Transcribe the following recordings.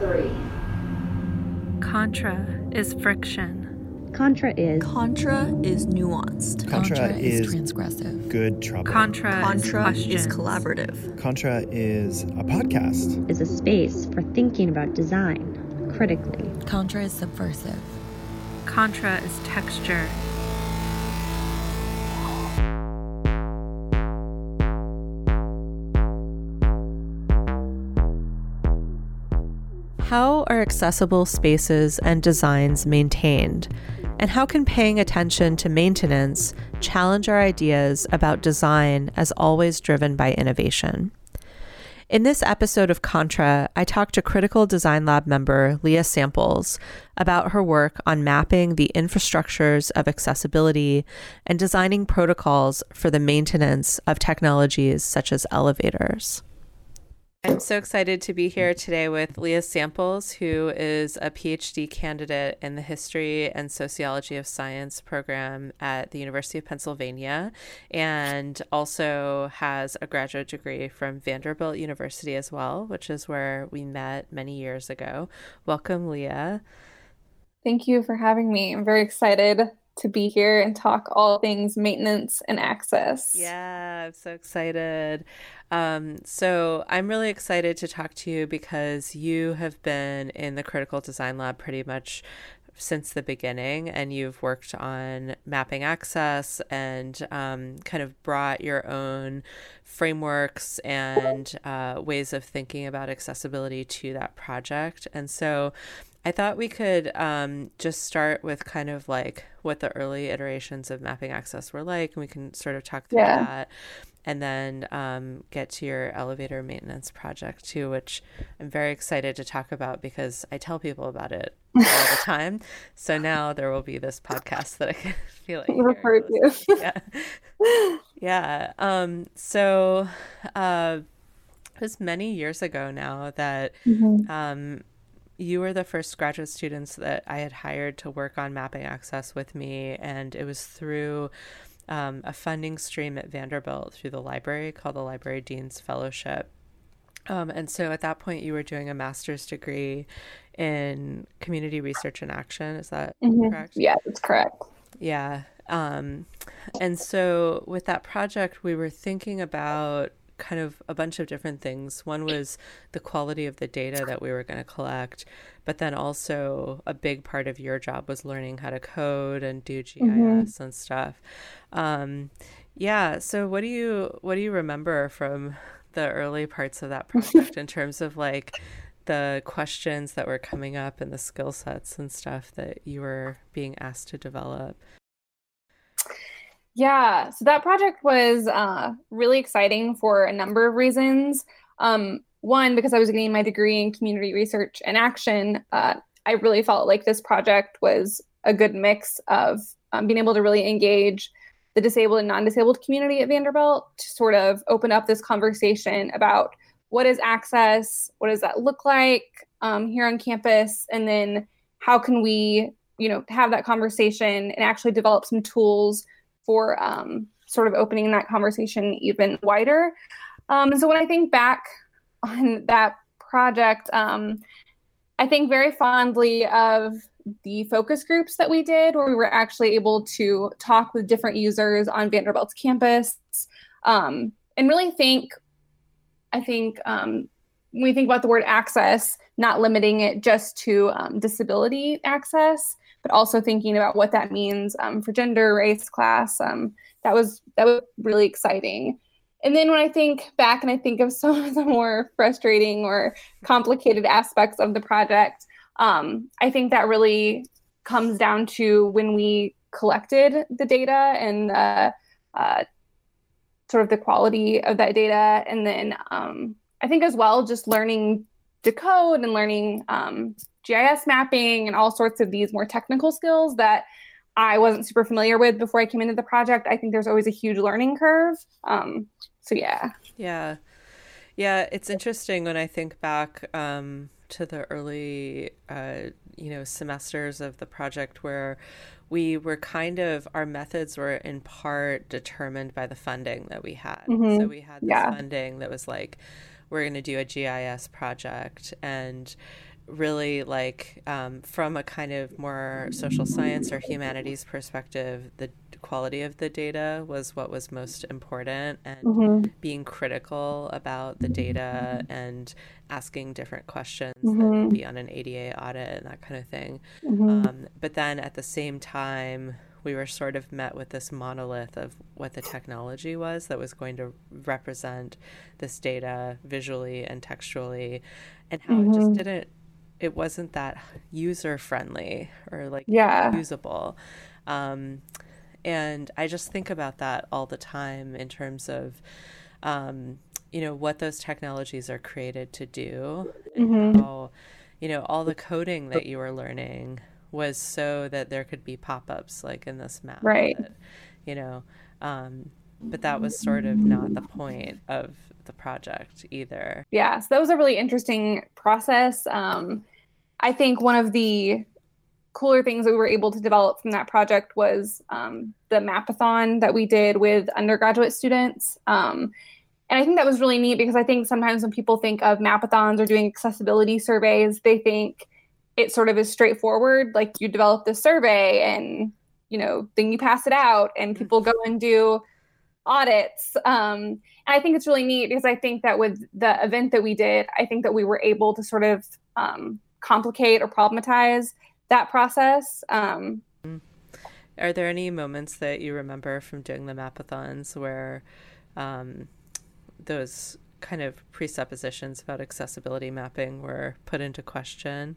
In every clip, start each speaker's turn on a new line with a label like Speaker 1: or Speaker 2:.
Speaker 1: three.
Speaker 2: Contra is friction.
Speaker 3: Contra is
Speaker 4: Contra is nuanced.
Speaker 5: Contra,
Speaker 6: Contra
Speaker 5: is,
Speaker 6: is transgressive.
Speaker 5: good trouble.
Speaker 2: Contra,
Speaker 4: Contra
Speaker 2: is
Speaker 4: is collaborative.
Speaker 5: Contra is a podcast.
Speaker 3: is a space for thinking about design critically.
Speaker 6: Contra is subversive.
Speaker 2: Contra is texture.
Speaker 7: Are accessible spaces and designs maintained? And how can paying attention to maintenance challenge our ideas about design as always driven by innovation? In this episode of Contra, I talked to Critical Design Lab member Leah Samples about her work on mapping the infrastructures of accessibility and designing protocols for the maintenance of technologies such as elevators. I'm so excited to be here today with Leah Samples, who is a PhD candidate in the History and Sociology of Science program at the University of Pennsylvania and also has a graduate degree from Vanderbilt University as well, which is where we met many years ago. Welcome, Leah.
Speaker 8: Thank you for having me. I'm very excited to be here and talk all things maintenance and access.
Speaker 7: Yeah, I'm so excited. Um, so I'm really excited to talk to you because you have been in the Critical Design Lab pretty much since the beginning, and you've worked on mapping access and um, kind of brought your own frameworks and uh, ways of thinking about accessibility to that project. And so I thought we could um, just start with kind of like what the early iterations of mapping access were like, and we can sort of talk through
Speaker 8: Yeah.
Speaker 7: that, and then um, get to your elevator maintenance project too, which I'm very excited to talk about because I tell people about it all the time. So now there will be this podcast that I can feel like
Speaker 8: Refer to.
Speaker 7: yeah yeah um so uh it was many years ago now that
Speaker 8: Mhm.
Speaker 7: um you were the first graduate students that I had hired to work on mapping access with me and it was through um, a funding stream at Vanderbilt through the library called the Library Dean's Fellowship. Um, and so at that point, you were doing a master's degree in community research and action. Is that
Speaker 8: Mhm.
Speaker 7: correct?
Speaker 8: Yeah, that's correct.
Speaker 7: Yeah. Um, and so with that project, we were thinking about kind of a bunch of different things. One was the quality of the data that we were going to collect, but then also a big part of your job was learning how to code and do GIS and stuff. Um, yeah. So what do you what do you remember from the early parts of that project in terms of like the questions that were coming up and the skill sets and stuff that you were being asked to develop?
Speaker 8: Yeah, so that project was uh, really exciting for a number of reasons. Um, one, because I was getting my degree in community research and action, uh, I really felt like this project was a good mix of um, being able to really engage the disabled and non disabled community at Vanderbilt to sort of open up this conversation about what is access, what does that look like um, here on campus, and then how can we, you know, have that conversation and actually develop some tools for um, sort of opening that conversation even wider. Um, so when I think back on that project, um, I think very fondly of the focus groups that we did, where we were actually able to talk with different users on Vanderbilt's campus, um, and really think. I think um, when we think about the word access, not limiting it just to um, disability access, but also thinking about what that means um, for gender, race, class. Um, that was that was really exciting. And then when I think back and I think of some of the more frustrating or complicated aspects of the project, um, I think that really comes down to when we collected the data and uh, uh, sort of the quality of that data, and then um, I think as well just learning to code and learning um, GIS mapping and all sorts of these more technical skills that I wasn't super familiar with before I came into the project. I think there's always a huge learning curve. Um, so yeah.
Speaker 7: Yeah. Yeah, it's interesting when I think back um, to the early, uh, you know, semesters of the project where we were kind of our methods were in part determined by the funding that we had.
Speaker 8: Mhm.
Speaker 7: So we had this
Speaker 8: Yeah.
Speaker 7: funding that was like, we're going to do a GIS project, and really like um, from a kind of more social science or humanities perspective, the quality of the data was what was most important and mm-hmm. being critical about the data and asking different questions mm-hmm. that be on an ADA audit and that kind of thing. Mm-hmm. Um, but then at the same time, we were sort of met with this monolith of what the technology was that was going to represent this data visually and textually and how it just mm-hmm. didn't it wasn't that user friendly or like yeah. usable um, and I just think about that all the time in terms of, um, you know, what those technologies are created to do mm-hmm. how, you know, all the coding that you were learning was so that there could be pop-ups like in this map.
Speaker 8: Right.
Speaker 7: That, you know, um, but that was sort of not the point of the project either.
Speaker 8: Yeah, so that was a really interesting process. Um, I think one of the cooler things that we were able to develop from that project was um, the mapathon that we did with undergraduate students. Um, and I think that was really neat because I think sometimes when people think of mapathons or doing accessibility surveys, they think it sort of is straightforward. Like you develop this survey and, you know, then you pass it out and mm-hmm. people go and do audits. Um, and I think it's really neat because I think that with the event that we did, I think that we were able to sort of um, complicate or problematize that process. Um,
Speaker 7: Are there any moments that you remember from doing the mapathons where um, those kind of presuppositions about accessibility mapping were put into question?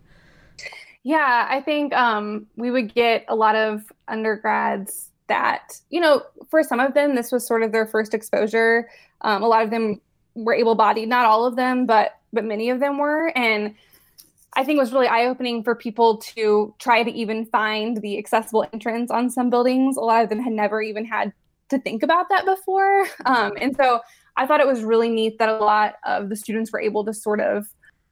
Speaker 8: Yeah, I think um, we would get a lot of undergrads that, you know, for some of them, this was sort of their first exposure. Um, a lot of them were able bodied, not all of them, but but many of them were. And I think it was really eye opening for people to try to even find the accessible entrance on some buildings. A lot of them had never even had to think about that before. Um, and so I thought it was really neat that a lot of the students were able to sort of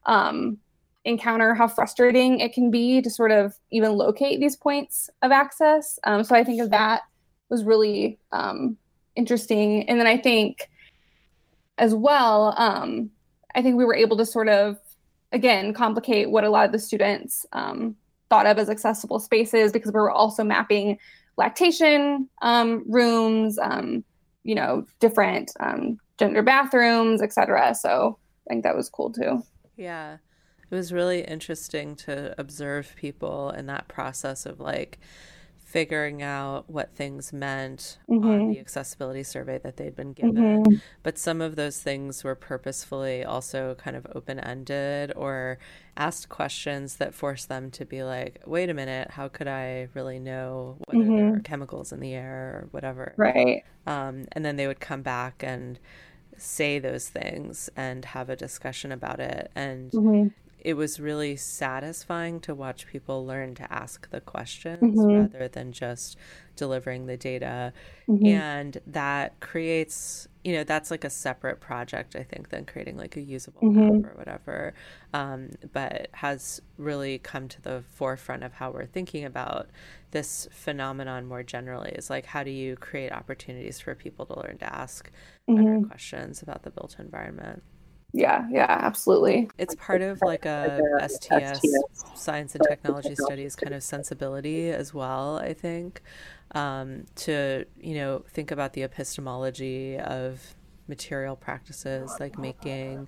Speaker 8: um, encounter how frustrating it can be to sort of even locate these points of access. Um, so I think of that was really um, interesting. And then I think as well, um, I think we were able to sort of again complicate what a lot of the students um, thought of as accessible spaces because we were also mapping lactation um, rooms, um, you know, different um, gender bathrooms, etc. So I think that was cool too.
Speaker 7: Yeah. It was really interesting to observe people in that process of like figuring out what things meant mm-hmm. on the accessibility survey that they'd been given. Mm-hmm. But some of those things were purposefully also kind of open ended or asked questions that forced them to be like, wait a minute, how could I really know whether mm-hmm. there are chemicals in the air or whatever?
Speaker 8: Right.
Speaker 7: Um, and then they would come back and say those things and have a discussion about it. And mm-hmm it was really satisfying to watch people learn to ask the questions mm-hmm. rather than just delivering the data. Mm-hmm. And that creates, you know, that's like a separate project, I think, than creating like a usable mm-hmm. or whatever. Um, but has really come to the forefront of how we're thinking about this phenomenon more generally is like, how do you create opportunities for people to learn to ask better mm-hmm. questions about the built environment?
Speaker 8: Yeah yeah absolutely.
Speaker 7: It's part of like a sts science and technology studies kind of sensibility as well i think um, to you know think about the epistemology of material practices like making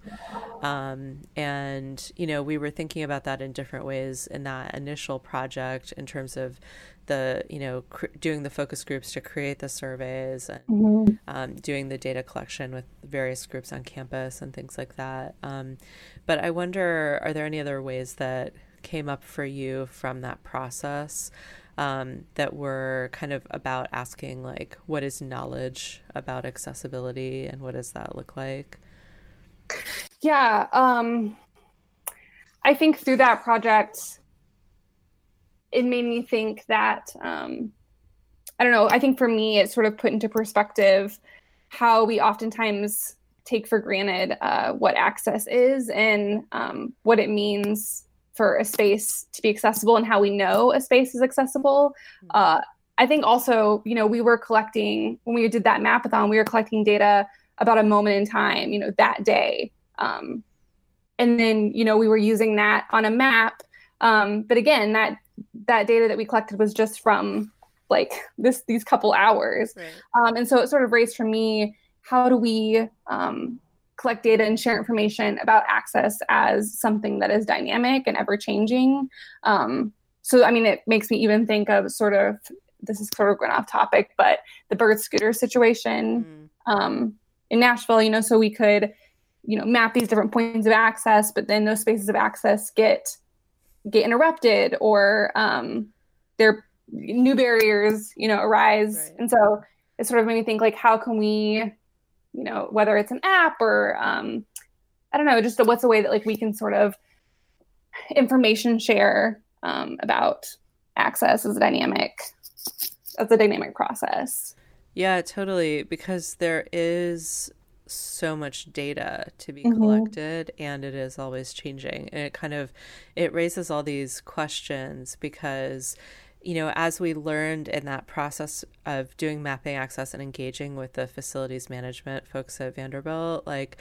Speaker 7: um, and you know we were thinking about that in different ways in that initial project in terms of the you know cr- doing the focus groups to create the surveys and mm-hmm. um, doing the data collection with various groups on campus and things like that um, but i wonder are there any other ways that came up for you from that process um, that were kind of about asking like what is knowledge about accessibility and what does that look like
Speaker 8: yeah um, i think through that project it made me think that um, I don't know. I think for me, it sort of put into perspective how we oftentimes take for granted uh, what access is and um, what it means for a space to be accessible and how we know a space is accessible. Hmm. Uh, I think also, you know, we were collecting when we did that mapathon, we were collecting data about a moment in time, you know, that day. Um, and then you know we were using that on a map um, but again that that data that we collected was just from like this these couple hours right. um, and so it sort of raised for me how do we um, collect data and share information about access as something that is dynamic and ever changing um, so i mean it makes me even think of sort of this is sort of going off topic but the bird scooter situation mm. in nashville you know so we could you know map these different points of access but then those spaces of access get get interrupted or um there new barriers you know arise right. and so it sort of made me think like how can we you know whether it's an app or um i don't know just what's a way that like we can sort of information share um, about access as a dynamic as a dynamic process
Speaker 7: yeah totally because there is so much data to be mm-hmm. collected and it is always changing and it kind of it raises all these questions because you know as we learned in that process of doing mapping access and engaging with the facilities management folks at vanderbilt like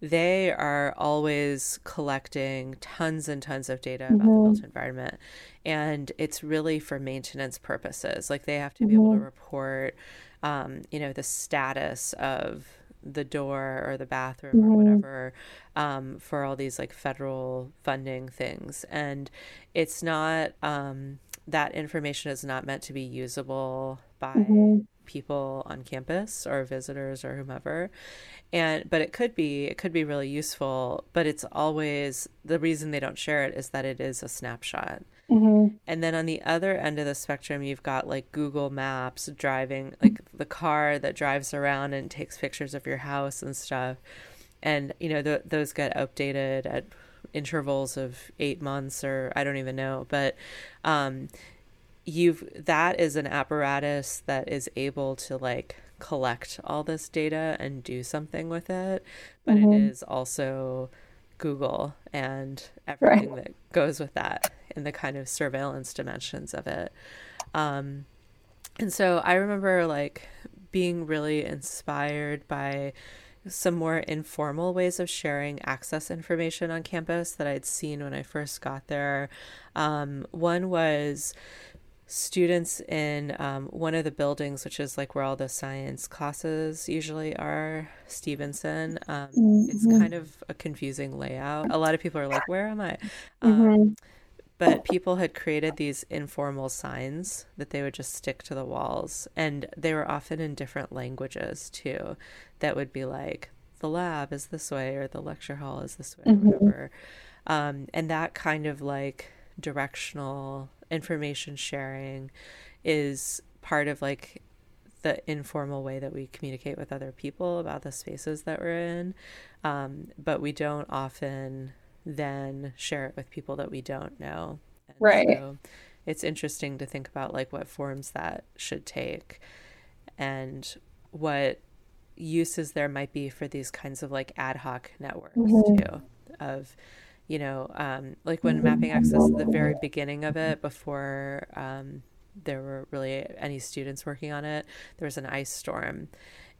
Speaker 7: they are always collecting tons and tons of data about mm-hmm. the built environment and it's really for maintenance purposes like they have to be mm-hmm. able to mm-hmm. report um, you know the status of the door or the bathroom mm-hmm. or whatever um, for all these like federal funding things. And it's not, um, that information is not meant to be usable by mm-hmm. people on campus or visitors or whomever and but it could be it could be really useful but it's always the reason they don't share it is that it is a snapshot Mm-hmm. And then on the other end of the spectrum, you've got like Google Maps driving, like the car that drives around and takes pictures of your house and stuff. And, you know, th- those get updated at intervals of eight months or I don't even know. But, um, you've that is an apparatus that is able to like collect all this data and do something with it but mm-hmm. it is also google and everything right. that goes with that in the kind of surveillance dimensions of it. Um, and so I remember like being really inspired by some more informal ways of sharing access information on campus that I'd seen when I first got there. Um, one was students in um, one of the buildings, which is like where all the science classes usually are, Stevenson. Um, mm-hmm. It's kind of a confusing layout. A lot of people are like, Where am I? Um, mm-hmm but people had created these informal signs that they would just stick to the walls and they were often in different languages too that would be like the lab is this way or the lecture hall is this way mm-hmm. or whatever um, and that kind of like directional information sharing is part of like the informal way that we communicate with other people about the spaces that we're in um, but we don't often then share it with people that we don't know.
Speaker 8: And right. So
Speaker 7: it's interesting to think about like what forms that should take and what uses there might be for these kinds of like ad hoc networks mm-hmm. too of you know um, like when mapping access at the very beginning of it before um, there were really any students working on it there was an ice storm.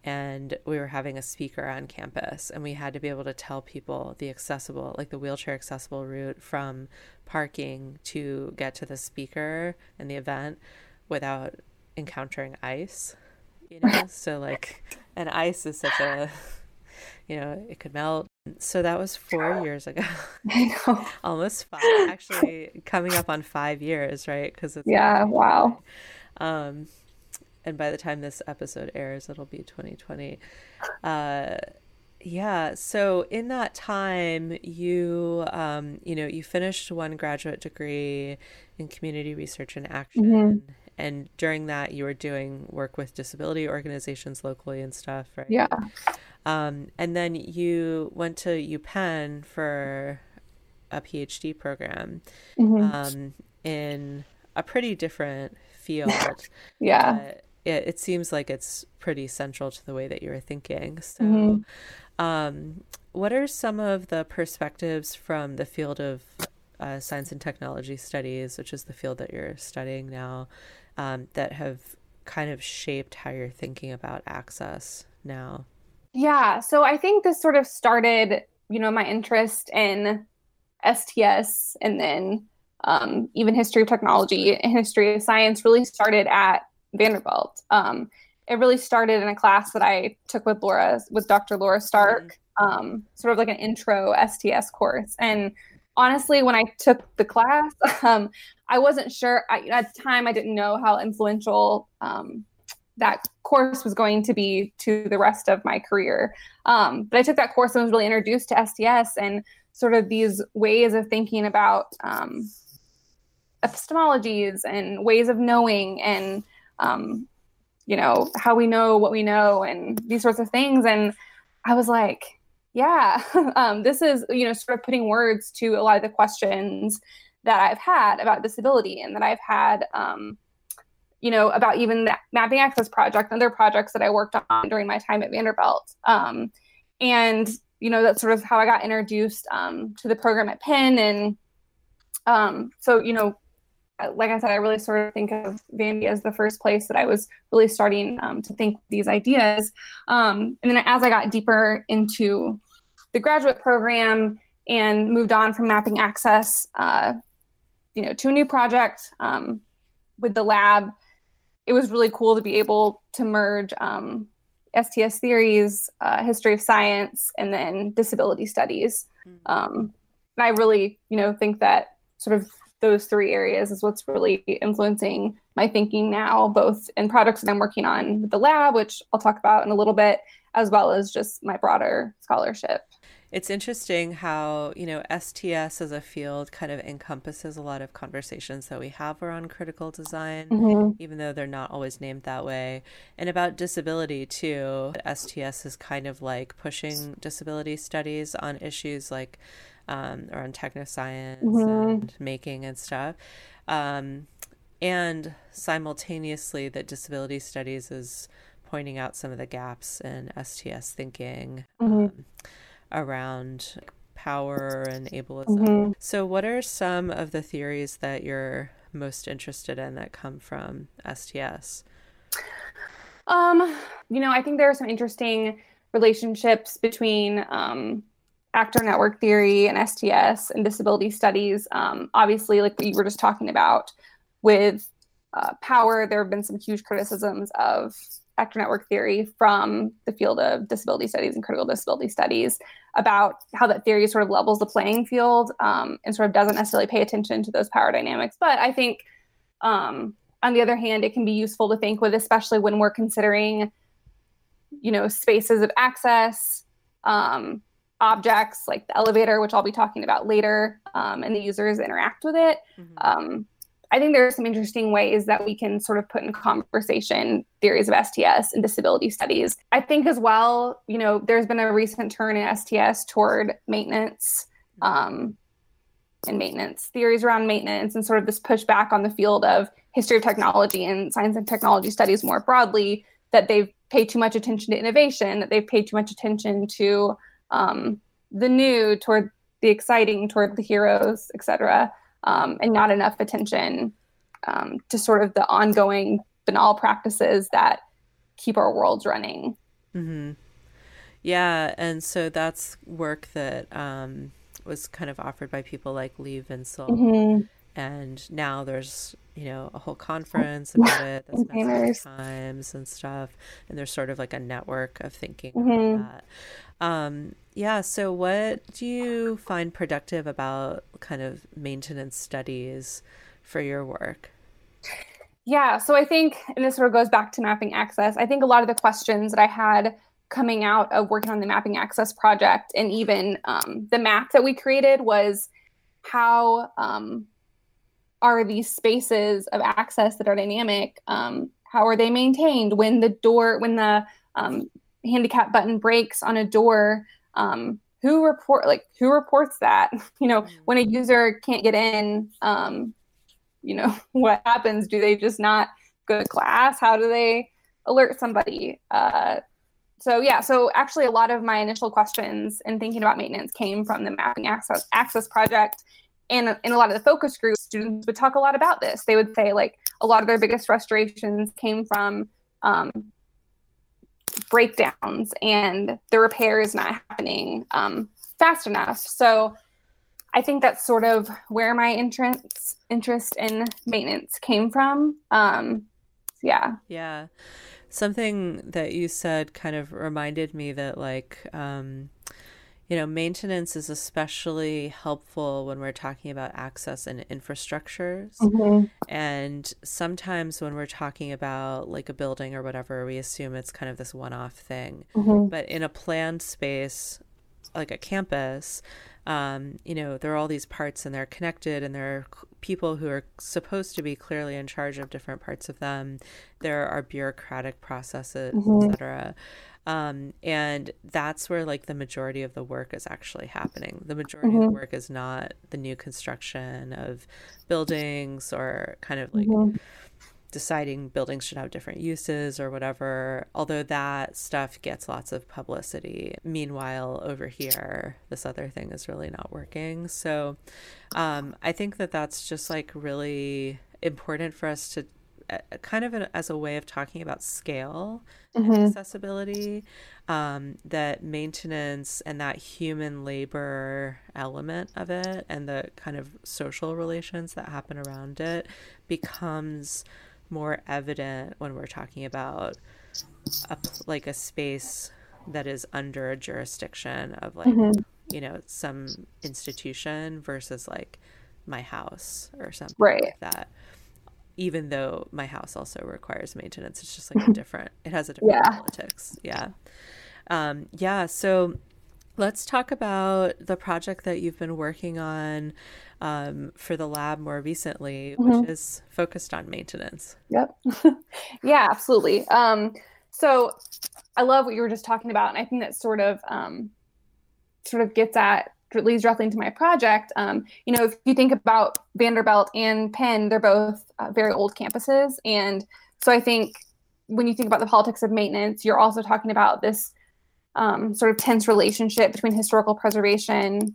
Speaker 7: And we were having a speaker on campus and we had to be able to tell people the accessible like the wheelchair accessible route from parking to get to the speaker and the event without encountering ice you know? So like and ice is such a you know it could melt so that was four years ago
Speaker 8: i know
Speaker 7: almost five actually coming up on five years right because it's
Speaker 8: yeah wow
Speaker 7: um and by the time this episode airs, it'll be 2020. Uh, yeah. So in that time, you um, you know you finished one graduate degree in community research and action, mm-hmm. and during that you were doing work with disability organizations locally and stuff, right?
Speaker 8: Yeah.
Speaker 7: Um, and then you went to UPenn for a PhD program mm-hmm. um, in a pretty different field.
Speaker 8: yeah
Speaker 7: it, it seems like it's pretty central to the way that you're thinking. So, mm-hmm. um, what are some of the perspectives from the field of uh, science and technology studies, which is the field that you're studying now, um, that have kind of shaped how you're thinking about access now?
Speaker 8: Yeah, so I think this sort of started you know, my interest in STS and then um, even history of technology and history of science really started at Vanderbilt. Um, it really started in a class that I took with Laura, with Dr. Laura Stark, um, sort of like an intro STS course. And honestly, when I took the class, um, I wasn't sure. I, at the time, I didn't know how influential um, that course was going to be to the rest of my career. Um, but I took that course and was really introduced to STS and sort of these ways of thinking about um, epistemologies and ways of knowing and um, you know how we know what we know and these sorts of things and i was like yeah um, this is you know sort of putting words to a lot of the questions that i've had about disability and that i've had um, you know about even the mapping access project and other projects that i worked on during my time at vanderbilt um, and you know that's sort of how i got introduced um, to the program at penn and um, so you know like I said, I really sort of think of Vandy as the first place that I was really starting um, to think these ideas. Um, and then as I got deeper into the graduate program and moved on from mapping access, uh, you know, to a new project um, with the lab, it was really cool to be able to merge um, STS theories, uh, history of science, and then disability studies. Mm-hmm. and I really, you know, think that sort of those three areas is what's really influencing my thinking now, both in projects that I'm working on with the lab, which I'll talk about in a little bit, as well as just my broader scholarship.
Speaker 7: It's interesting how, you know, STS as a field kind of encompasses a lot of conversations that we have around critical design, mm-hmm. even though they're not always named that way. And about disability, too. STS is kind of like pushing disability studies on issues like um, around technoscience mm-hmm. and making and stuff. Um, and simultaneously, that disability studies is pointing out some of the gaps in STS thinking mm-hmm. um, around power and ableism. Mm-hmm. So, what are some of the theories that you're most interested in that come from STS?
Speaker 8: Um, you know, I think there are some interesting relationships between um, actor network theory and STS and disability studies. Um, obviously, like we were just talking about with uh, power, there have been some huge criticisms of actor network theory from the field of disability studies and critical disability studies about how that theory sort of levels the playing field um, and sort of doesn't necessarily pay attention to those power dynamics. But I think, um, on the other hand, it can be useful to think with, especially when we're considering, you know, spaces of access, um, objects like the elevator, which I'll be talking about later, um, and the users interact with it. Mm-hmm. I think there are some interesting ways that we can sort of put in conversation theories of STS and disability studies. I think as well, you know, there's been a recent turn in STS toward maintenance um, and maintenance theories around maintenance and sort of this pushback on the field of history of technology and science and technology studies more broadly that they've paid too much attention to innovation, that they've paid too much attention to um, the new toward the exciting toward the heroes etc um, and not enough attention um, to sort of the ongoing banal practices that keep our worlds running
Speaker 7: mm-hmm. yeah and so that's work that um, was kind of offered by people like lee vinsel mm-hmm. And now there's you know a whole conference about it that's times and stuff and there's sort of like a network of thinking mm-hmm. about that um, yeah. So, what do you find productive about kind of maintenance studies for your work?
Speaker 8: Yeah. So, I think, and this sort of goes back to mapping access, I think a lot of the questions that I had coming out of working on the mapping access project and even um, the map that we created was how um, are these spaces of access that are dynamic um, how are they maintained? When the door when the um, handicap button breaks on a door um, who report like who reports that? You know when a user can't get in um, you know what happens? Do they just not go to class? How do they alert somebody? Uh, so yeah so actually a lot of my initial questions in thinking about maintenance came from the mapping access access project and in a lot of the focus groups students would talk a lot about this they would say like a lot of their biggest frustrations came from um, breakdowns and the repair is not happening um, fast enough. So I think that's sort of where my interest interest in maintenance came from. Um, yeah.
Speaker 7: Yeah. Something that you said kind of reminded me that like um, you know, maintenance is especially helpful when we're talking about access and infrastructures. Mm-hmm. And sometimes when we're talking about like a building or whatever, we assume it's kind of this one off thing. Mm-hmm. But in a planned space, like a campus, um, you know, there are all these parts and they're connected, and there are people who are supposed to be clearly in charge of different parts of them. There are bureaucratic processes, mm-hmm. etc. Um, and that's where like the majority of the work is actually happening. The majority mm-hmm. of the mm-hmm. work is not the new construction of buildings or kind of like mm-hmm. Deciding buildings should have different uses or whatever. Although that stuff gets lots of publicity. Meanwhile, over here, this other thing is really not working. So um, I think that that's just like really important for us to kind of as a way of talking about scale mm-hmm. and accessibility um, that maintenance and that human labor element of it and the kind of social relations that happen around it becomes more evident when we're talking about a, like a space that is under a jurisdiction of like mm-hmm. you know some institution versus like my house or something right. like that even though my house also requires maintenance it's just like a different it has a different yeah. politics yeah um, yeah so let's talk about the project that you've been working on um, for the lab more recently mm-hmm. which is focused on maintenance
Speaker 8: yep yeah absolutely um, so i love what you were just talking about and i think that sort of um, sort of gets at leads directly into my project. Um, you know, if you think about Vanderbilt and Penn, they're both uh, very old campuses. And so I think when you think about the politics of maintenance, you're also talking about this um, sort of tense relationship between historical preservation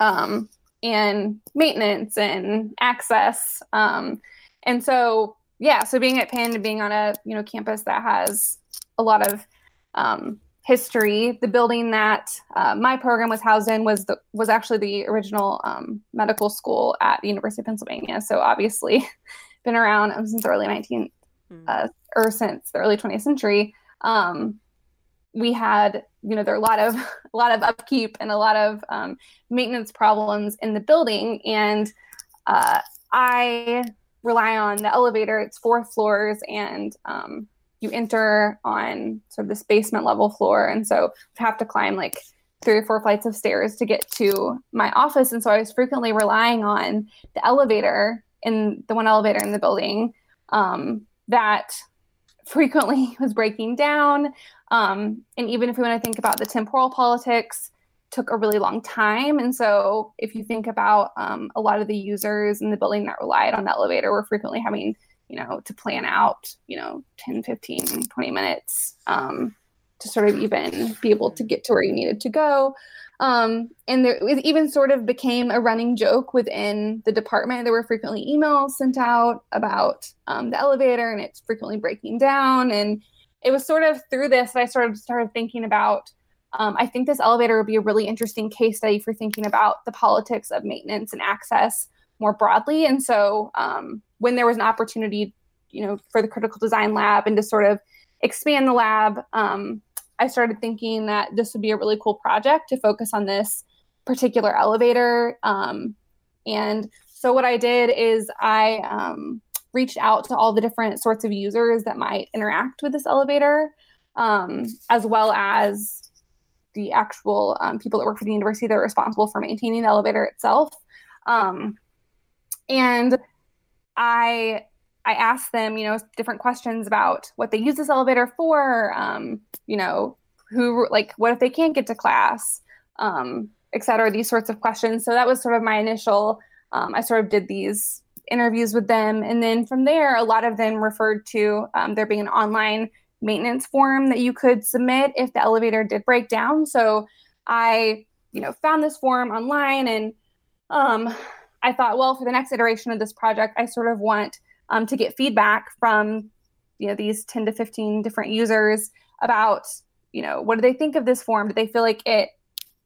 Speaker 8: um, and maintenance and access. Um, and so, yeah, so being at Penn and being on a you know campus that has a lot of um, history. The building that uh, my program was housed in was the was actually the original um, medical school at the University of Pennsylvania. So obviously, been around since the early 19th mm. uh, or since the early 20th century. Um, we had, you know, there are a lot of a lot of upkeep and a lot of um, maintenance problems in the building, and uh, I rely on the elevator. It's four floors, and um, you enter on sort of this basement level floor. And so have to climb like three or four flights of stairs to get to my office. And so i was frequently relying on the elevator in the one elevator in the building um, that frequently was breaking down um, and even if we want to think about the temporal politics took a really long time and so if you think about um, a lot of the users in the building that relied on the elevator were frequently having you know, to plan out, you know, 10, 15, 20 minutes um, to sort of even be able to get to where you needed to go. Um, and there, it even sort of became a running joke within the department. There were frequently emails sent out about um, the elevator and it's frequently breaking down. And it was sort of through this that I sort of started thinking about. Um, I think this elevator would be a really interesting case study for thinking about the politics of maintenance and access more broadly. And so um, when there was an opportunity, you know, for the critical design lab and to sort of expand the lab, um, I started thinking that this would be a really cool project to focus on this particular elevator. Um, and so what I did is I um, reached out to all the different sorts of users that might interact with this elevator, um, as well as the actual um, people that work for the university that are responsible for maintaining the elevator itself. Um, and I I asked them, you know, different questions about what they use this elevator for. Um, you know, who like what if they can't get to class, um, et cetera. These sorts of questions. So that was sort of my initial. Um, I sort of did these interviews with them, and then from there, a lot of them referred to um, there being an online maintenance form that you could submit if the elevator did break down. So I, you know, found this form online and um, I thought, well, for the next iteration of this project, I sort of want um, to get feedback from you know these 10 to 15 different users about you know what do they think of this form do they feel like it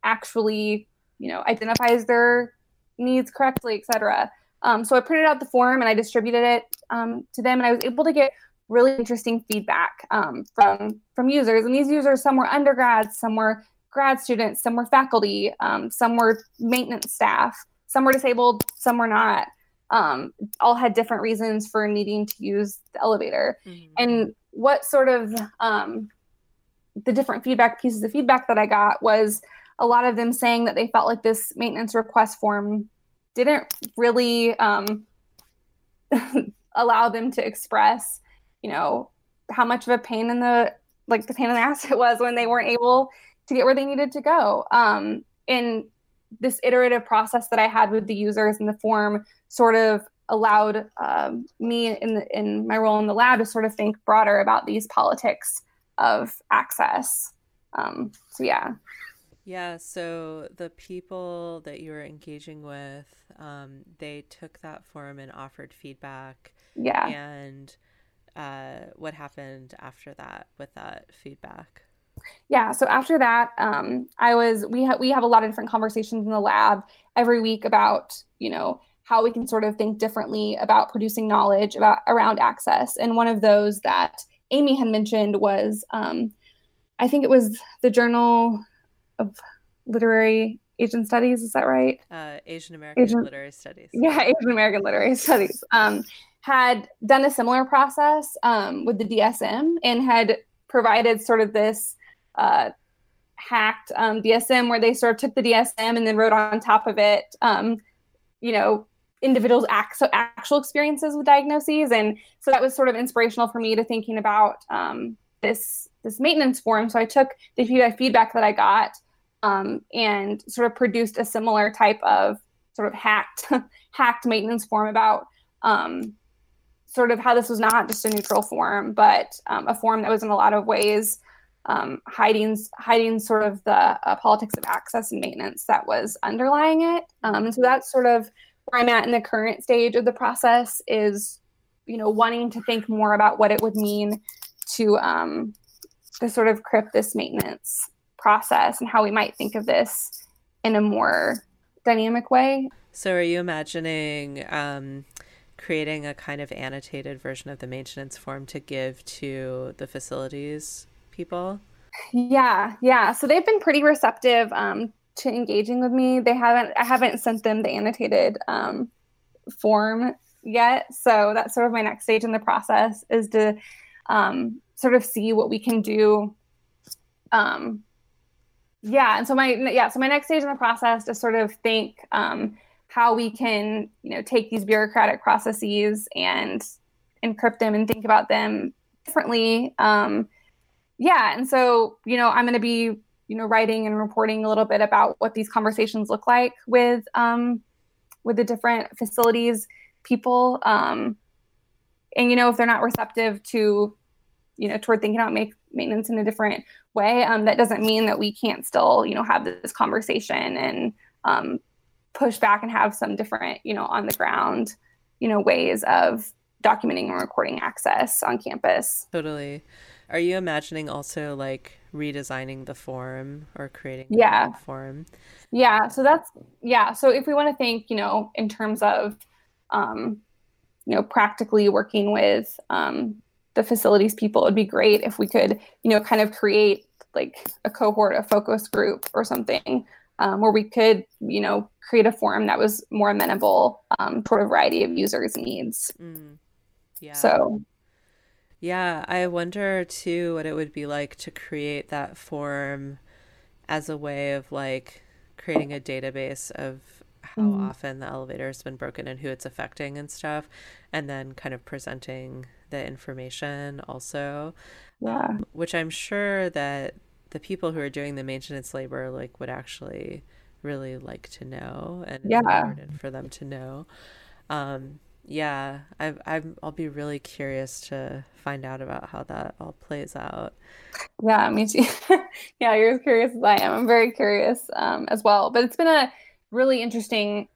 Speaker 8: actually, you know, identifies their needs correctly, etc. Um, so I printed out the form and I distributed it um, to them, and I was able to get really interesting feedback um, from from users. And these users, some were undergrads, some were grad students, some were faculty, um, some were maintenance staff, some were disabled, some were not. Um, all had different reasons for needing to use the elevator. Mm-hmm. And what sort of um, the different feedback pieces of feedback that I got was a lot of them saying that they felt like this maintenance request form didn't really um, allow them to express, you know, how much of a pain in the like the pain in the ass it was when they weren't able to get where they needed to go. Um, and this iterative process that I had with the users in the form sort of allowed um, me in the, in my role in the lab to sort of think broader about these politics of access. Um, so yeah.
Speaker 7: Yeah, so the people that you were engaging with, um, they took that form and offered feedback.
Speaker 8: Yeah.
Speaker 7: And uh, what happened after that with that feedback?
Speaker 8: Yeah. So after that, um, I was we have we have a lot of different conversations in the lab every week about you know how we can sort of think differently about producing knowledge about around access. And one of those that Aimi had mentioned was um, I think it was the Journal of Literary Asian Studies. Is that right?
Speaker 7: Uh, Asian American Asian, Literary Studies.
Speaker 8: Yeah, Asian American Literary Studies. Um, had done a similar process um, with the DSM and had provided sort of this uh, hacked um, DSM where they sort of took the DSM and then wrote on top of it, um, you know, individuals' act- actual experiences with diagnoses, and so that was sort of inspirational for me to thinking about um, this this maintenance form. So I took the feedback that I got um, and sort of produced a similar type of sort of hacked hacked maintenance form about um, sort of how this was not just a neutral form, but um, a form that was in a lot of ways um, hiding hiding sort of the uh, politics of access and maintenance that was underlying it. Um, and so that's sort of where I'm at in the current stage of the process is, you know, wanting to think more about what it would mean to um, to sort of crip this maintenance process and how we might think of this in a more dynamic way.
Speaker 7: So, are you imagining um, creating a kind of annotated version of the maintenance form to give to the facilities people?
Speaker 8: Yeah, yeah. So they've been pretty receptive um, to engaging with me. They haven't. I haven't sent them the annotated um, form yet. So that's sort of my next stage in the process is to um, sort of see what we can do. Um, yeah, and so my yeah, so my next stage in the process to sort of think um, how we can you know take these bureaucratic processes and encrypt them and think about them differently. Um, yeah, and so you know I'm going to be you know writing and reporting a little bit about what these conversations look like with um, with the different facilities people um, and you know if they're not receptive to you know toward thinking about make maintenance in a different way um, that doesn't mean that we can't still you know have this conversation and um, push back and have some different you know on the ground you know ways of documenting and recording access on campus.
Speaker 7: Totally. Are you imagining also like redesigning the form or creating
Speaker 8: yeah.
Speaker 7: form?
Speaker 8: Yeah so that's yeah so if we want to think you know in terms of um you know practically working with um the facilities people, it'd be great if we could, you know, kind of create like a cohort, a focus group or something um, where we could, you know, create a forum that was more amenable um, for a variety of users' needs.
Speaker 7: Mm. Yeah.
Speaker 8: So.
Speaker 7: Yeah, I wonder too what it would be like to create that form as a way of like creating a database of how mm. often the elevator has been broken and who it's affecting and stuff, and then kind of presenting the information also.
Speaker 8: Yeah.
Speaker 7: Um, which I'm sure that the people who are doing the maintenance labor like would actually really like to know and
Speaker 8: yeah.
Speaker 7: important for them to know. Um, yeah, I, I'm, I'll be really curious to find out about how that all plays out.
Speaker 8: Yeah, me too. yeah, you're as curious as I am. I'm very curious um, as well. But it's been a really interesting,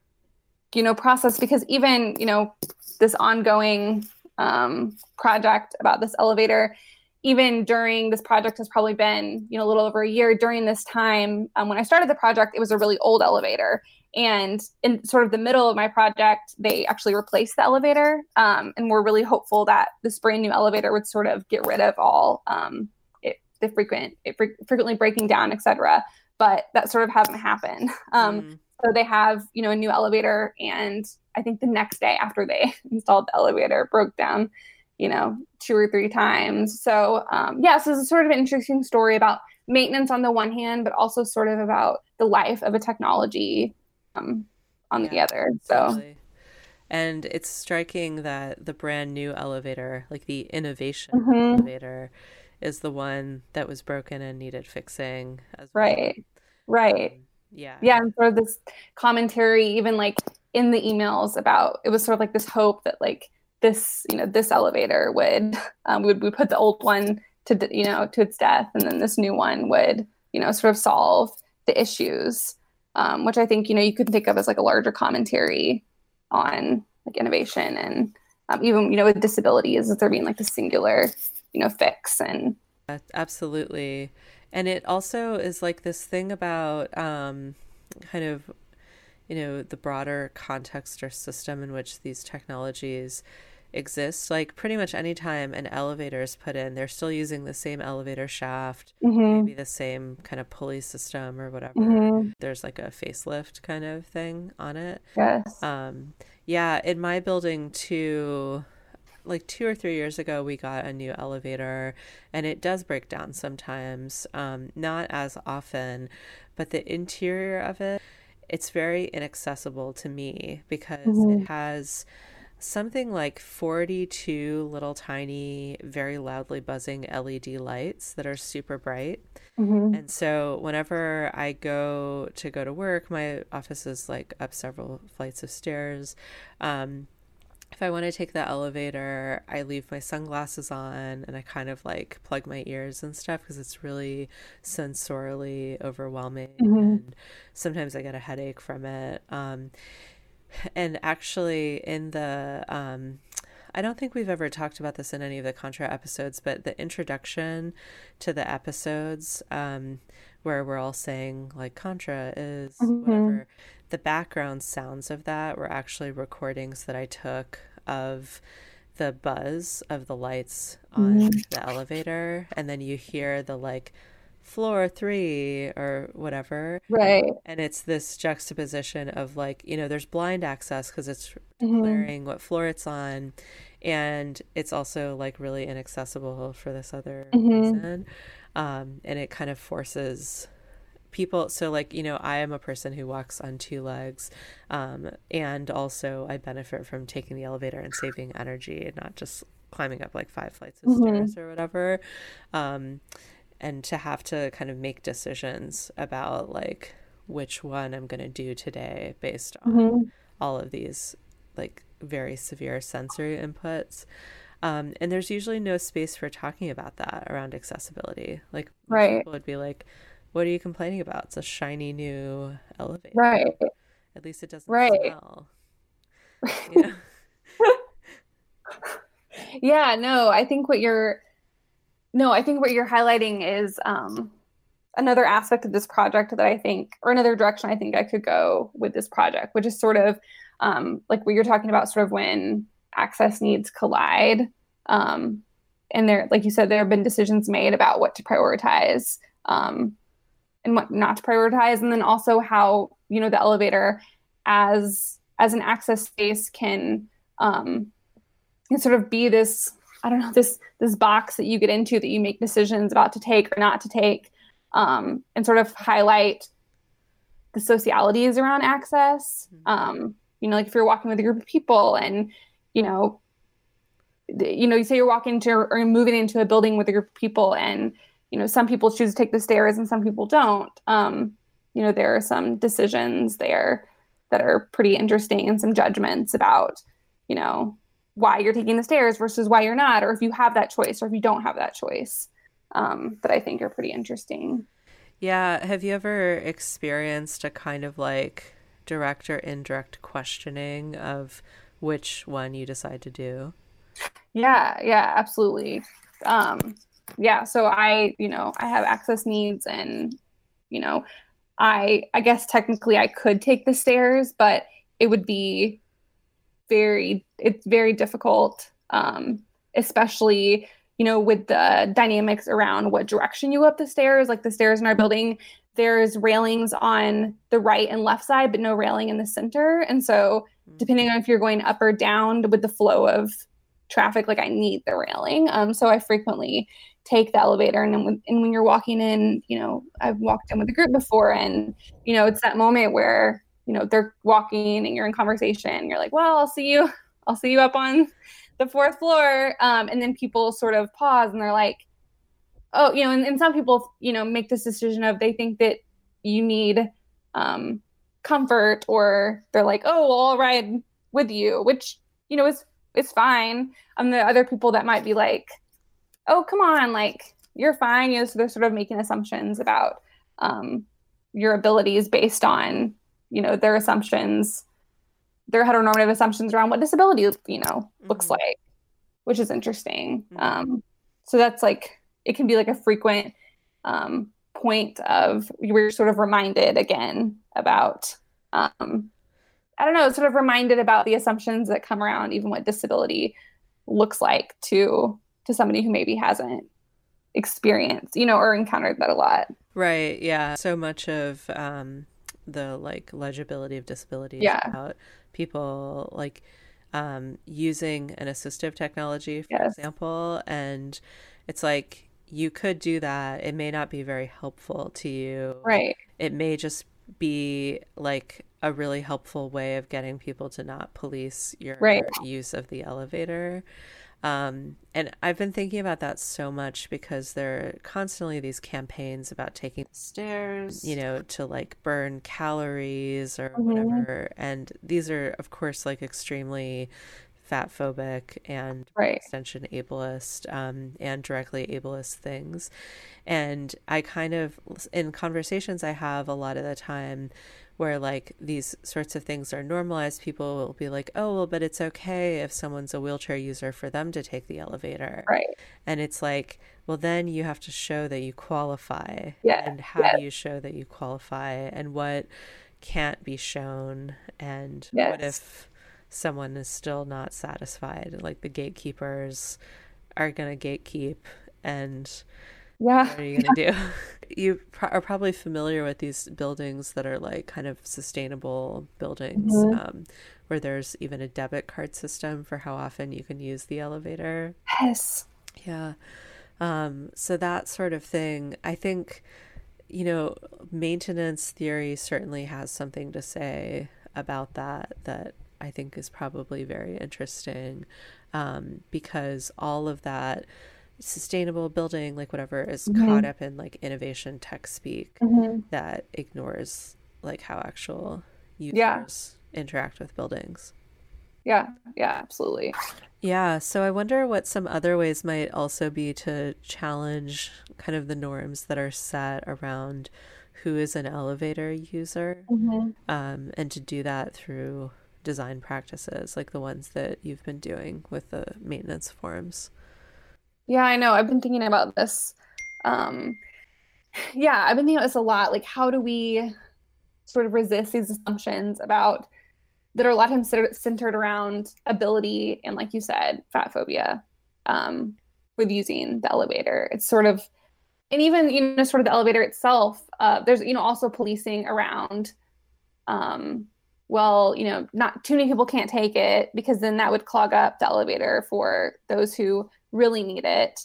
Speaker 8: you know, process because even, you know, this ongoing um, project about this elevator, even during this project has probably been you know a little over a year. During this time um, when i started the project it was a really old elevator. And in sort of the middle of my project they actually replaced the elevator um, and we're really hopeful that this brand new elevator would sort of get rid of all um, it, the frequent it fre- frequently breaking down etc but that sort of hasn't happened. Um, mm. so they have you know a new elevator and i think the next day after they installed the elevator broke down you know, two or three times. So, um, yes, yeah, so it's sort of an interesting story about maintenance on the one hand, but also sort of about the life of a technology um, on yeah, the other. So, totally.
Speaker 7: and it's striking that the brand new elevator, like the innovation mm-hmm. elevator, is the one that was broken and needed fixing as
Speaker 8: well. Right. Right. Um,
Speaker 7: yeah.
Speaker 8: Yeah. And sort of this commentary, even like in the emails about it was sort of like this hope that like this you know this elevator would um, would we put the old one to you know to its death and then this new one would you know sort of solve the issues um, which i think you know you could think of as like a larger commentary on like innovation and um, even you know with disabilities is there being like the singular you know fix and
Speaker 7: absolutely and it also is like this thing about um, kind of you know the broader context or system in which these technologies exist Like pretty much anytime an elevator is put in, they're still using the same elevator shaft, mm-hmm. maybe the same kind of pulley system or whatever. Mm-hmm. There's like a facelift kind of thing on it.
Speaker 8: Yes.
Speaker 7: Um, yeah, in my building too, like two or three years ago, we got a new elevator, and it does break down sometimes. Um, not as often, but the interior of it, it's very inaccessible to me because mm-hmm. it has something like 42 little tiny, very loudly buzzing LED lights that are super bright. Mm-hmm. And so whenever I go to go to work, my office is like up several flights of stairs. Um, if I want to take the elevator, I leave my sunglasses on and I kind of like plug my ears and stuff because it's really sensorily overwhelming. Mm-hmm. And sometimes I get a headache from it. Um, and actually in the um, I don't think we've ever talked about this in any of the Contra episodes, but the introduction to the episodes um, where we're all saying like Contra is mm-hmm. whatever, the background sounds of that were actually recordings that I took of the buzz of the lights on mm-hmm. the elevator, and then you hear the like floor three or whatever.
Speaker 8: Right.
Speaker 7: And it's this juxtaposition of like, you know, there's blind access because it's mm-hmm. declaring mm-hmm. what floor it's on. And it's also like really inaccessible for this other mm-hmm. reason. Um, and it kind of forces people. So, like, you know, I am a person who walks on two legs. Um, and also, I benefit from taking the elevator and saving energy and not just climbing up like five flights of mm-hmm. stairs or whatever. Um, and to have to kind of make decisions about like which one I'm going to do today based on mm-hmm. all of these like very severe sensory inputs. Um, and there's usually no space for talking about that around accessibility. Like
Speaker 8: right.
Speaker 7: people would be like, "What are you complaining about? It's a shiny new elevator.
Speaker 8: Right.
Speaker 7: At least it doesn't
Speaker 8: right.
Speaker 7: smell." Know?
Speaker 8: yeah. No, I think what you're no, I think what you're highlighting is um, another aspect of this project that I think, or another direction I think I could go with this project, which is sort of um, like what you're talking about, sort of when access needs collide. Um, and there, like you said, there have been decisions made about what to prioritize um, and what not to prioritize, and then also how you know the elevator as as an access space can um, can sort of be this I don't know this this box that you get into that you make decisions about to take or not to take, um, and sort of highlight the socialities around access. Mm-hmm. Um, you know, like if you're walking with a group of people and you know, you know, you say you're walking to or moving into a building with a group of people, and you know, some people choose to take the stairs and some people don't. Um, you know, there are some decisions there that are pretty interesting and some judgments about, you know, why you're taking the stairs versus why you're not, or if you have that choice or if you don't have that choice, um, that I think are pretty interesting.
Speaker 7: Yeah. Have you ever experienced a kind of like direct or indirect questioning of which one you decide to do?
Speaker 8: Yeah, yeah, absolutely. Um, yeah, so I, you know, I have access needs and, you know, I I guess technically I could take the stairs, but it would be very it's very difficult um especially you know with the dynamics around what direction you go up the stairs like the stairs in our building there's railings on the right and left side but no railing in the center. And so depending on if you're going up or down with the flow of traffic like i need the railing. Um so i frequently take the elevator and then when, and when you're walking in you know i've walked in with a group before and you know it's that moment where you know they're walking and you're in conversation you're like well i'll see you i'll see you up on the fourth floor um, and then people sort of pause and they're like oh you know and, and some people you know make this decision of they think that you need um, comfort or they're like oh well, i'll ride with you which you know is it's fine. Um the other people that might be like oh come on like you're fine you know so they're sort of making assumptions about um, your abilities based on you know their assumptions their heteronormative assumptions around what disability you know mm-hmm. looks like which is interesting mm-hmm. um, so that's like it can be like a frequent um, point of you're sort of reminded again about um, i don't know sort of reminded about the assumptions that come around even what disability looks like to to somebody who maybe hasn't experienced you know or encountered that a lot
Speaker 7: right yeah so much of um the like legibility of disability
Speaker 8: yeah.
Speaker 7: about people like um, using an assistive technology, for
Speaker 8: yes.
Speaker 7: example, and it's like you could do that. It may not be very helpful to you.
Speaker 8: Right.
Speaker 7: It may just be like a really helpful way of getting people to not police your
Speaker 8: right.
Speaker 7: use of the elevator. Um, and I've been thinking about that so much because there are constantly these campaigns about taking stairs, you know, to like burn calories or mm-hmm. whatever. And these are, of course, like extremely fat phobic and
Speaker 8: right.
Speaker 7: extension ableist um, and directly ableist things. And I kind of, in conversations I have a lot of the time, where like these sorts of things are normalized, people will be like, oh, well, but it's okay if someone's a wheelchair user for them to take the elevator.
Speaker 8: Right.
Speaker 7: And it's like, well, then you have to show that you qualify.
Speaker 8: Yeah.
Speaker 7: And how
Speaker 8: yeah.
Speaker 7: do you show that you qualify and what can't be shown? And
Speaker 8: yes.
Speaker 7: what if someone is still not satisfied? Like the gatekeepers are going to gatekeep and
Speaker 8: yeah.
Speaker 7: What are you going to do? you pro- are probably familiar with these buildings that are like kind of sustainable buildings mm-hmm. um, where there's even a debit card system for how often you can use the elevator.
Speaker 8: Yes.
Speaker 7: Yeah. Um, so that sort of thing, I think, you know, maintenance theory certainly has something to say about that, that I think is probably very interesting um, because all of that sustainable building, like whatever, is mm-hmm. caught up in like innovation tech speak
Speaker 8: mm-hmm.
Speaker 7: that ignores like how actual users
Speaker 8: yeah.
Speaker 7: interact with buildings.
Speaker 8: Yeah, yeah, absolutely.
Speaker 7: Yeah, so I wonder what some other ways might also be to challenge kind of the norms that are set around who is an elevator user,
Speaker 8: mm-hmm.
Speaker 7: um, and to do that through design practices like the ones that you've been doing with the maintenance forums.
Speaker 8: Yeah, I know. I've been thinking about this. Um, yeah, I've been thinking about this a lot. Like, how do we sort of resist these assumptions about that are a lot of times centered around ability and, like you said, fat phobia um, with using the elevator? It's sort of, and even you know, sort of the elevator itself. Uh, there's you know also policing around. Um, well, you know, not too many people can't take it because then that would clog up the elevator for those who really need it.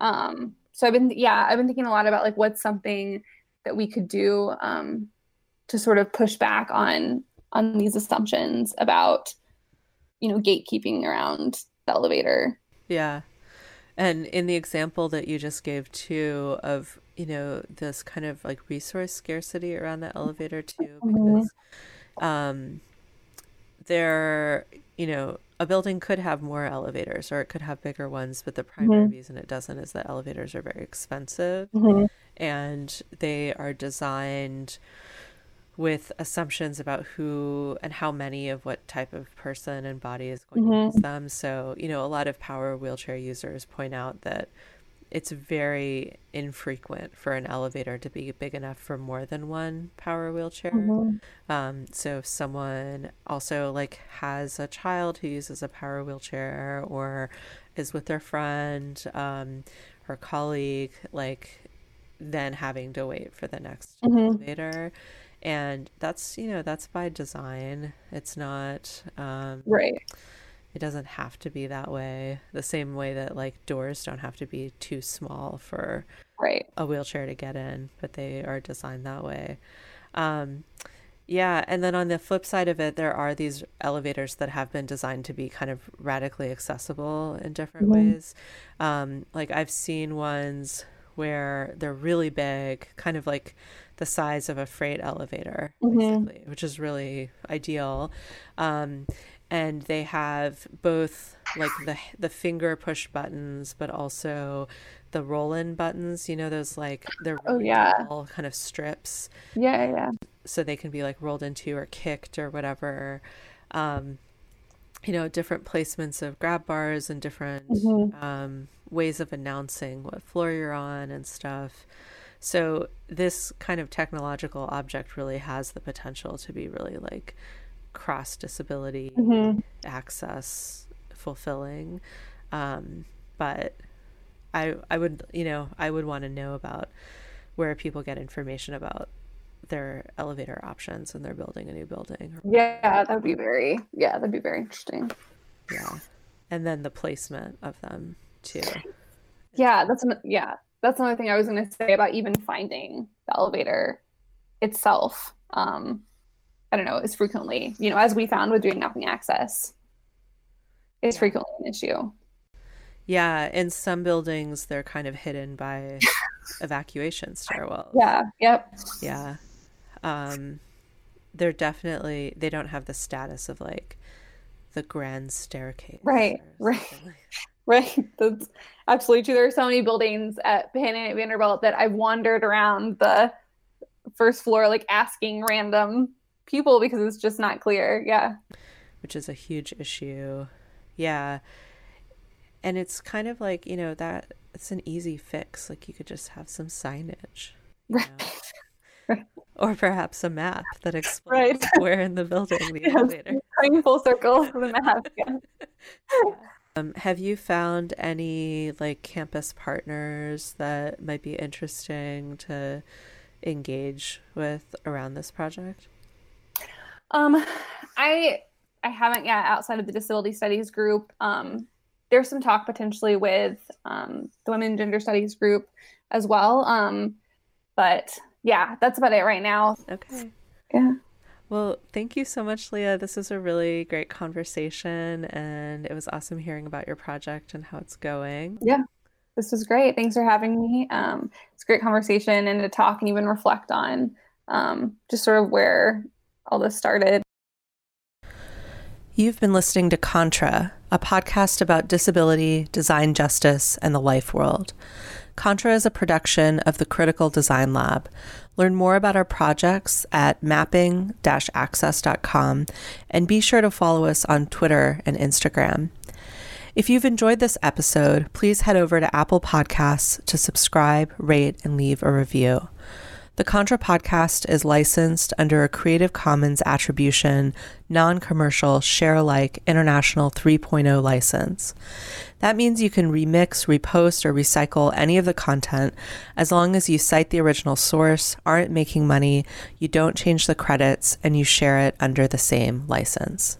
Speaker 8: Um, so I've been, yeah, I've been thinking a lot about like what's something that we could do um, to sort of push back on on these assumptions about, you know, gatekeeping around the elevator.
Speaker 7: Yeah. And in the example that you just gave too of, you know, this kind of like resource scarcity around the elevator too,
Speaker 8: mm-hmm.
Speaker 7: because um, there, you know, a building could have more elevators or it could have bigger ones, but the primary
Speaker 8: mm-hmm.
Speaker 7: reason it doesn't is that elevators are very expensive
Speaker 8: mm-hmm.
Speaker 7: and they are designed with assumptions about who and how many of what type of person and body is going
Speaker 8: mm-hmm.
Speaker 7: to use them. So, you know, a lot of power wheelchair users point out that it's very infrequent for an elevator to be big enough for more than one power wheelchair.
Speaker 8: Mm-hmm.
Speaker 7: Um, so if someone also like has a child who uses a power wheelchair or is with their friend um, or colleague, like then having to wait for the next
Speaker 8: Mhm.
Speaker 7: elevator. And that's, you know, that's by design. It's not, um,
Speaker 8: Right.
Speaker 7: It doesn't have to be that way. The same way that like doors don't have to be too small for
Speaker 8: Right.
Speaker 7: a wheelchair to get in, but they are designed that way. Um, yeah, and then on the flip side of it, there are these elevators that have been designed to be kind of radically accessible in different
Speaker 8: Mhm.
Speaker 7: ways. Um, like I've seen ones where they're really big, kind of like the size of a freight elevator,
Speaker 8: Mhm.
Speaker 7: basically, which is really ideal. Um, and they have both like the the finger push buttons, but also the roll-in buttons. You know those like they're
Speaker 8: Oh, yeah.
Speaker 7: tall kind of strips,
Speaker 8: Yeah. Yeah.
Speaker 7: so they can be like rolled into or kicked or whatever. Um, you know, different placements of grab bars and different
Speaker 8: Mhm.
Speaker 7: um, ways of announcing what floor you're on and stuff. So this kind of technological object really has the potential to be really like cross disability
Speaker 8: Mhm.
Speaker 7: access fulfilling. Um, but I I would you know I would want to know about where people get information about their elevator options when they're building a new building.
Speaker 8: Yeah. That'd be very. Yeah. That'd be very interesting.
Speaker 7: yeah, and then the placement of them too.
Speaker 8: Yeah. That's an, yeah. That's another thing I was going to say about even finding the elevator itself. Um, I don't know. Is frequently, you know, as we found with doing nothing access, is
Speaker 7: Yeah.
Speaker 8: frequently an issue.
Speaker 7: Yeah, in some buildings they're kind of hidden by evacuation stairwells.
Speaker 8: Yeah. Yep.
Speaker 7: Yeah. Um they're definitely they don't have the status of like the grand staircase.
Speaker 8: Right, right.
Speaker 7: like
Speaker 8: Right. That's absolutely true. There are so many buildings at Hannah at Vanderbilt that I've wandered around the first floor, like asking random people because it's just not clear. Yeah.
Speaker 7: which is a huge issue. Yeah. And it's kind of like, you know, that it's an easy fix. Like you could just have some signage.
Speaker 8: Right.
Speaker 7: Or perhaps a map that explains
Speaker 8: Right.
Speaker 7: where in the building the
Speaker 8: Yes.
Speaker 7: elevator.
Speaker 8: Coming full circle to the map. Yeah.
Speaker 7: Um, have you found any like campus partners that might be interesting to engage with around this project?
Speaker 8: Um, I I haven't yet outside of the disability studies group. Um, there's some talk potentially with um, the women gender studies group as well. Um, but yeah, that's about it right now.
Speaker 7: Okay.
Speaker 8: Yeah.
Speaker 7: Well, thank you so much, Leah. This was a really great conversation, and it was awesome hearing about your project and how it's going.
Speaker 8: Yeah, this was great. Thanks for having me. Um, it's a great conversation and to talk and even reflect on um, just sort of where all this started.
Speaker 7: You've been listening to Contra, a podcast about disability, design justice, and the life world. Contra is a production of the Critical Design Lab. Learn more about our projects at mapping access.com and be sure to follow us on Twitter and Instagram. If you've enjoyed this episode, please head over to Apple Podcasts to subscribe, rate, and leave a review. The Contra podcast is licensed under a Creative Commons Attribution, non commercial, share alike International 3.0 license. That means you can remix, repost, or recycle any of the content as long as you cite the original source, aren't making money, you don't change the credits, and you share it under the same license.